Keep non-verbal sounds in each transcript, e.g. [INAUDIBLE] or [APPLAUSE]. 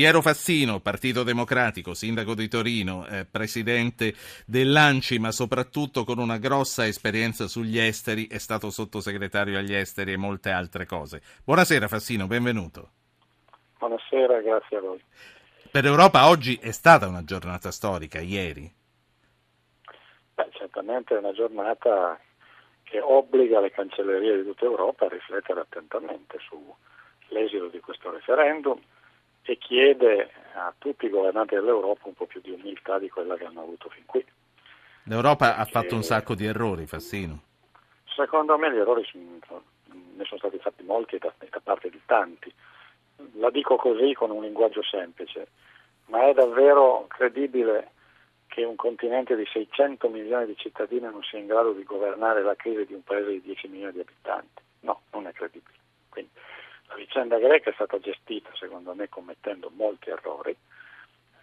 Piero Fassino, Partito Democratico, sindaco di Torino, eh, presidente dell'ANCI, ma soprattutto con una grossa esperienza sugli esteri, è stato sottosegretario agli esteri e molte altre cose. Buonasera Fassino, benvenuto. Buonasera, grazie a voi. Per Europa oggi è stata una giornata storica, ieri. Beh, certamente è una giornata che obbliga le cancellerie di tutta Europa a riflettere attentamente sull'esito di questo referendum e chiede a tutti i governanti dell'Europa un po' più di umiltà di quella che hanno avuto fin qui. L'Europa ha fatto un sacco di errori, Fassino. Secondo me gli errori sono, ne sono stati fatti molti da, da parte di tanti. La dico così con un linguaggio semplice, ma è davvero credibile che un continente di 600 milioni di cittadini non sia in grado di governare la crisi di un paese di 10 milioni di abitanti. No, non è credibile. Quindi la vicenda greca è stata gestita, secondo me, commettendo molti errori.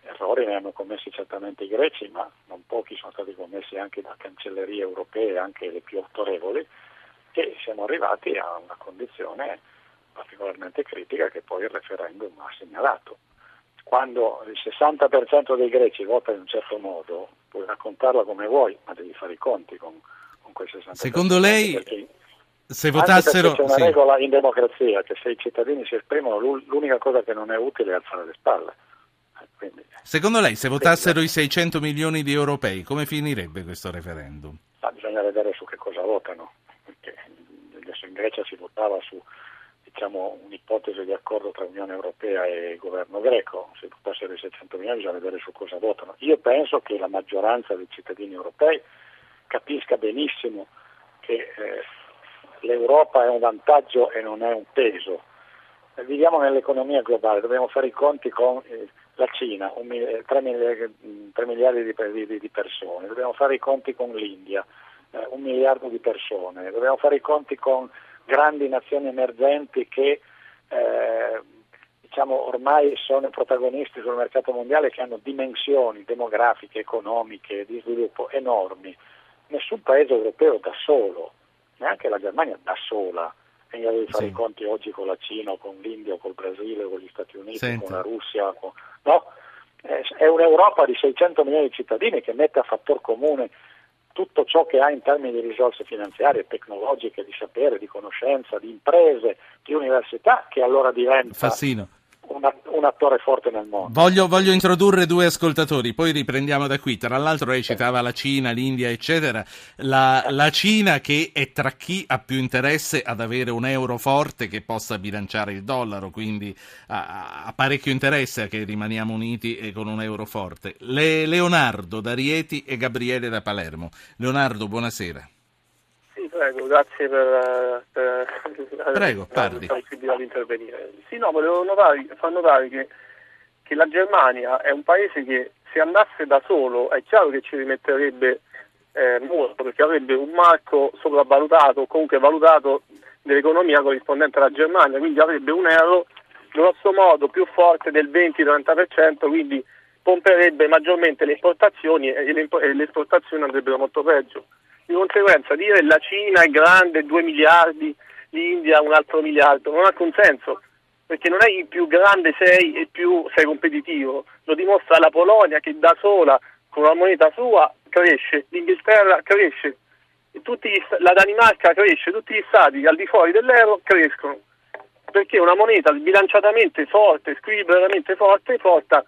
Errori ne hanno commessi certamente i greci, ma non pochi sono stati commessi anche da cancellerie europee, anche le più autorevoli, e siamo arrivati a una condizione particolarmente critica che poi il referendum ha segnalato quando il 60% dei greci vota in un certo modo, puoi raccontarla come vuoi, ma devi fare i conti con, con quel 60%. Secondo lei, se votassero... C'è una sì. regola in democrazia che se i cittadini si esprimono l'unica cosa che non è utile è alzare le spalle. Eh, quindi, Secondo lei, se votassero i 600 milioni di europei, come finirebbe questo referendum? Ah, bisogna vedere su che cosa votano, perché adesso in Grecia si votava su diciamo, un'ipotesi di accordo tra Unione Europea e governo greco, se fossero i 600 milioni bisogna vedere su cosa votano. Io penso che la maggioranza dei cittadini europei capisca benissimo che eh, l'Europa è un vantaggio e non è un peso. Eh, viviamo nell'economia globale, dobbiamo fare i conti con eh, la Cina, 3 miliardi, 3 miliardi di, di, di, persone, dobbiamo fare i conti con l'India, eh, un miliardo di persone, dobbiamo fare i conti con grandi nazioni emergenti che eh, diciamo, ormai sono protagonisti sul mercato mondiale che hanno dimensioni demografiche, economiche, di sviluppo enormi. Nessun paese europeo da solo, neanche la Germania da sola, è in grado di fare sì. i conti oggi con la Cina, con l'India, o col Brasile, con gli Stati Uniti, Senta. con la Russia. Con... No, è un'Europa di 600 milioni di cittadini che mette a fattor comune tutto ciò che ha in termini di risorse finanziarie, tecnologiche, di sapere, di conoscenza, di imprese, di università, che allora diventa Fassino un, un, attore forte nel mondo. Voglio, voglio, introdurre due ascoltatori, poi riprendiamo da qui. Tra l'altro lei citava la Cina, l'India, eccetera. La, la, Cina che è tra chi ha più interesse ad avere un euro forte che possa bilanciare il dollaro, quindi ha, ha parecchio interesse a che rimaniamo uniti e con un euro forte. Le, Leonardo da Rieti e Gabriele da Palermo. Leonardo, buonasera. Prego, grazie per, per Prego, la, la possibilità di intervenire. Sì, no, volevo notare, far notare che, che, la Germania è un paese che se andasse da solo è chiaro che ci rimetterebbe eh, molto, perché avrebbe un marco sopravvalutato, comunque valutato dell'economia corrispondente alla Germania, quindi avrebbe un euro grosso modo più forte del 20-30%, quindi pomperebbe maggiormente le importazioni e le, e le esportazioni andrebbero molto peggio. Di conseguenza dire la Cina è grande, 2 miliardi, l'India un altro miliardo, non ha alcun senso, perché non è più grande sei e più sei competitivo, lo dimostra la Polonia che da sola con una moneta sua cresce, l'Inghilterra cresce, gli, la Danimarca cresce, tutti gli stati al di fuori dell'euro crescono, perché una moneta sbilanciatamente forte, squilibramente forte porta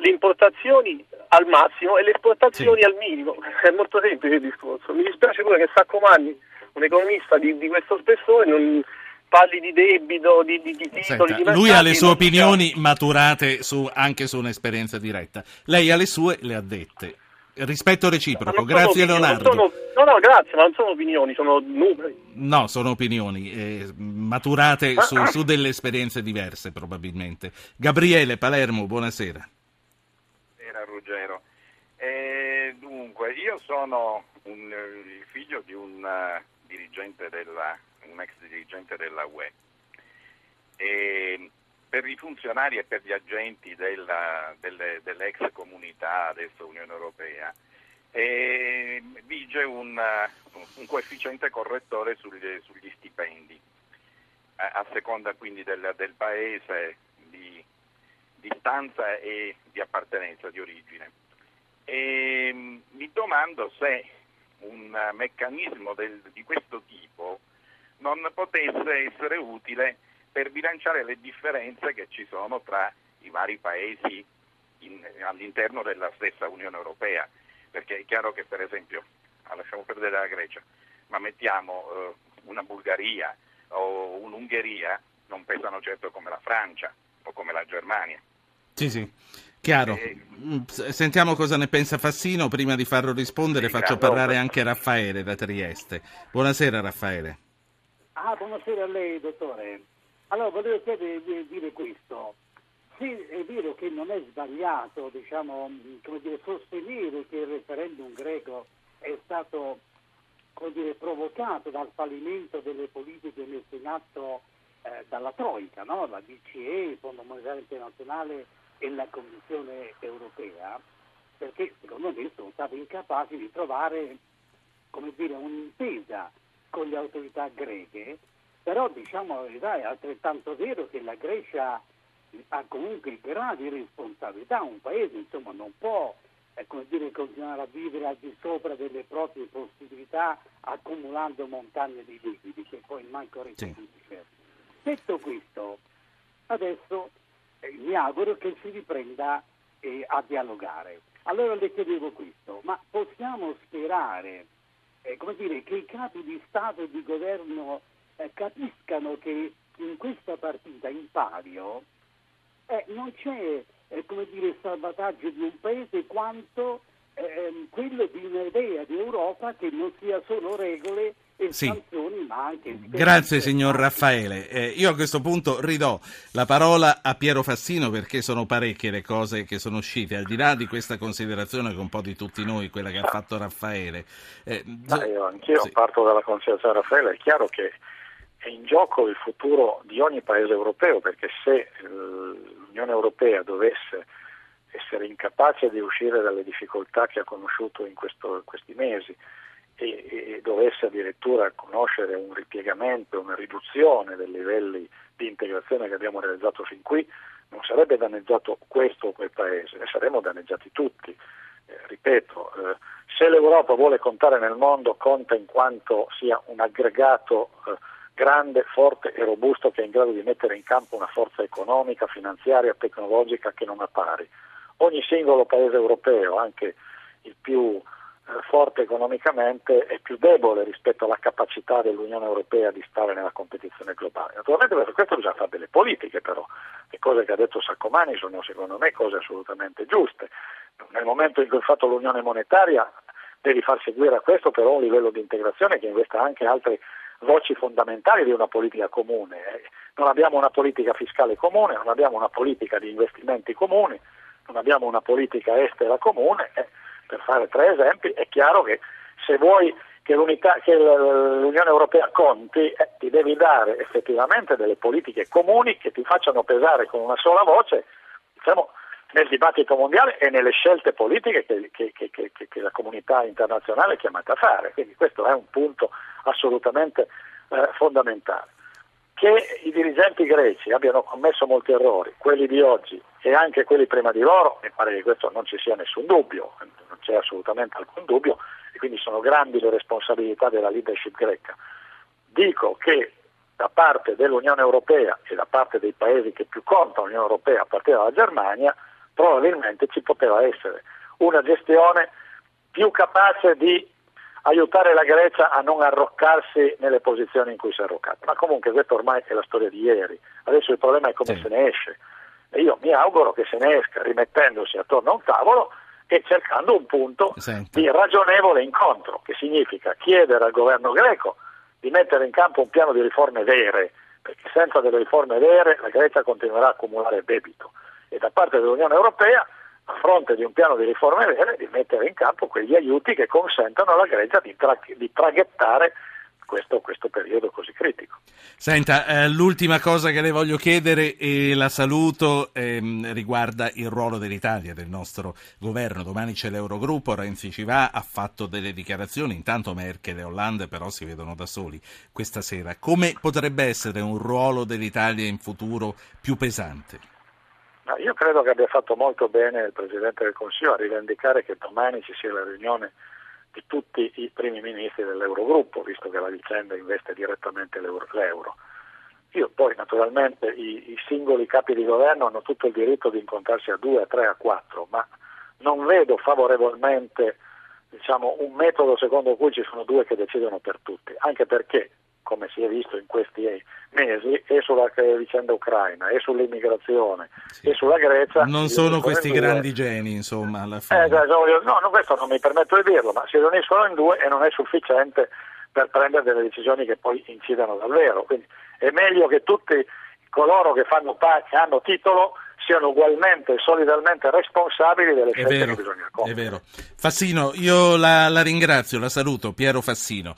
le importazioni al massimo e le esportazioni sì. al minimo. [LAUGHS] È molto semplice il discorso. Mi dispiace pure che Saccomanni, un economista di, di questo spessore, non parli di debito, di, di, di titoli. Senta, di lui ha le sue opinioni diciamo. maturate su, anche su un'esperienza diretta. Lei ha le sue, le ha dette. Rispetto reciproco, grazie opinioni, Leonardo. Sono, no, no, grazie, ma non sono opinioni, sono numeri. No, sono opinioni, eh, maturate su, [COUGHS] su delle esperienze diverse probabilmente. Gabriele Palermo, buonasera. Ruggero. E dunque, io sono un, il figlio di un, uh, dirigente della, un ex dirigente della UE. E per i funzionari e per gli agenti della, delle, dell'ex comunità, adesso Unione Europea, e vige un, un, coefficiente correttore sugli, sugli stipendi, a, a, seconda quindi del, del paese, di di stanza e di appartenenza, di origine. E mi domando se un meccanismo del, di questo tipo non potesse essere utile per bilanciare le differenze che ci sono tra i vari paesi in, all'interno della stessa Unione Europea, perché è chiaro che per esempio, ah, lasciamo perdere la Grecia, ma mettiamo eh, una Bulgaria o un'Ungheria, non pesano certo come la Francia o come la Germania. Sì, sì. Chiaro. Eh, mm, Sentiamo cosa ne pensa Fassino. Prima di farlo rispondere, sì, faccio parlare anche Raffaele da Trieste. Buonasera, Raffaele. Ah, buonasera a lei, dottore. Allora, volevo chiedere, dire questo. Sì, è vero che non è sbagliato diciamo, dire, sostenere che il referendum greco è stato dire, provocato dal fallimento delle politiche messe in atto eh, dalla Troica, no? la BCE, il Fondo Monetario Internazionale e la Commissione Europea, perché secondo me sono stati incapaci di trovare come dire, un'intesa con le autorità greche, però diciamo la verità è altrettanto vero che la Grecia ha comunque gravi responsabilità, un paese insomma non può eh, dire, continuare a vivere al di sopra delle proprie possibilità accumulando montagne di debiti che poi manco restituisce. Sì. Detto questo, adesso mi auguro che si riprenda eh, a dialogare. Allora le chiedevo questo, ma possiamo sperare eh, dire, che i capi di Stato e di governo eh, capiscano che in questa partita in palio eh, non c'è eh, dire, salvataggio di un paese quanto ehm, quello di un'idea di Europa che non sia solo regole sì. sanzioni, ma anche... Grazie signor Raffaele. Eh, io a questo punto ridò la parola a Piero Fassino perché sono parecchie le cose che sono uscite, al di là di questa considerazione che un po' di tutti noi, quella che ha fatto Raffaele. Eh, ma io anch'io sì. parto dalla considerazione di Raffaele, è chiaro che è in gioco il futuro di ogni paese europeo perché se eh, l'Unione Europea dovesse essere incapace di uscire dalle difficoltà che ha conosciuto in questo, questi mesi e, e, dovesse addirittura conoscere un ripiegamento, una riduzione dei livelli di integrazione che abbiamo realizzato fin qui, non sarebbe danneggiato questo o quel paese, ne saremmo danneggiati tutti. Eh, ripeto, eh, se l'Europa vuole contare nel mondo, conta in quanto sia un aggregato eh, grande, forte e robusto che è in grado di mettere in campo una forza economica, finanziaria, tecnologica che non ha pari. Ogni singolo paese europeo, anche il più forte economicamente, è più debole rispetto alla capacità dell'Unione Europea di stare nella competizione globale. Naturalmente per questo bisogna fare delle politiche però, le cose che ha detto Saccomani sono secondo me cose assolutamente giuste. Nel momento in cui hai fatto l'Unione Monetaria devi far seguire a questo però un livello di integrazione che investa anche altri voci fondamentali di una politica comune. Eh. Non abbiamo una politica fiscale comune, non abbiamo una politica di investimenti comuni, non abbiamo una politica estera comune. Eh. Per fare tre esempi, è chiaro che se vuoi che, che l'Unione Europea conti, eh, ti devi dare effettivamente delle politiche comuni che ti facciano pesare con una sola voce diciamo, nel dibattito mondiale e nelle scelte politiche che, che, che, che, la comunità internazionale è chiamata a fare. Quindi questo è un punto assolutamente eh, fondamentale. Che i dirigenti greci abbiano commesso molti errori, quelli di oggi e anche quelli prima di loro, mi pare che questo non ci sia nessun dubbio, non c'è assolutamente alcun dubbio e quindi sono grandi le responsabilità della leadership greca. Dico che da parte dell'Unione Europea e da parte dei paesi che più contano l'Unione Europea a partire dalla Germania, probabilmente ci poteva essere una gestione più capace di aiutare la Grecia a non arroccarsi nelle posizioni in cui si è arroccata. Ma comunque questa ormai è la storia di ieri, adesso il problema è come sì. se ne esce. E io mi auguro che se ne esca rimettendosi attorno a un tavolo e cercando un punto Senta. di ragionevole incontro, che significa chiedere al governo greco di mettere in campo un piano di riforme vere, perché senza delle riforme vere la Grecia continuerà a accumulare debito e da parte dell'Unione Europea a fronte di un piano di riforme vere di mettere in campo quegli aiuti che consentano alla Grecia di, tra- di traghettare questo, questo, periodo così critico. Senta, eh, l'ultima cosa che le voglio chiedere e la saluto ehm, riguarda il ruolo dell'Italia, del nostro governo. Domani c'è l'Eurogruppo, Renzi ci va, ha fatto delle dichiarazioni, intanto Merkel e Hollande però si vedono da soli questa sera. Come potrebbe essere un ruolo dell'Italia in futuro più pesante? Io credo che abbia fatto molto bene il Presidente del Consiglio a rivendicare che domani ci sia la riunione di tutti i primi ministri dell'Eurogruppo, visto che la vicenda investe direttamente l'euro. Io poi naturalmente i, i, singoli capi di governo hanno tutto il diritto di incontrarsi a due, a tre, a quattro, ma non vedo favorevolmente diciamo, un metodo secondo cui ci sono due che decidono per tutti, anche perché come si è visto in questi mesi, e sulla vicenda ucraina, e sull'immigrazione, sì. e sulla Grecia. Non sono questi grandi geni, insomma, alla fine. Eh, no, no, questo non mi permetto di dirlo, ma si riuniscono in due e non è sufficiente per prendere delle decisioni che poi incidano davvero. Quindi è meglio che tutti coloro che, fanno, che hanno titolo siano ugualmente e solidarmente responsabili delle scelte che bisogna compiere. È vero. Fassino, io la, la ringrazio, la saluto, Piero Fassino.